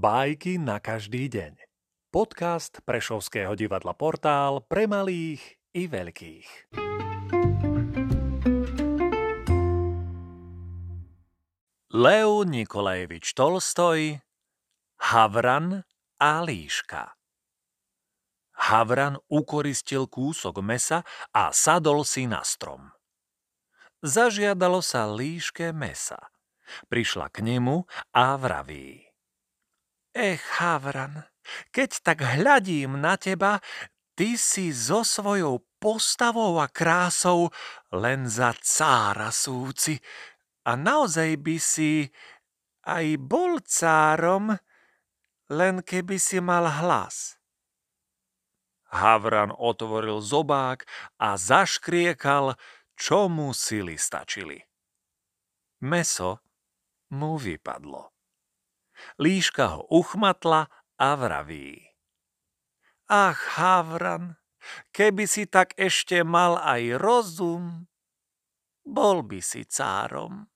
Bajky na každý deň. Podcast Prešovského divadla Portál pre malých i veľkých. Leo Nikolajevič Tolstoj Havran a líška Havran ukoristil kúsok mesa a sadol si na strom. Zažiadalo sa líške mesa. Prišla k nemu a vraví. Ech, Havran, keď tak hľadím na teba, ty si so svojou postavou a krásou len za cára súci a naozaj by si aj bol cárom, len keby si mal hlas. Havran otvoril zobák a zaškriekal, čo mu sily stačili. Meso mu vypadlo. Líška ho uchmatla a vraví. Ach, Havran, keby si tak ešte mal aj rozum, bol by si cárom.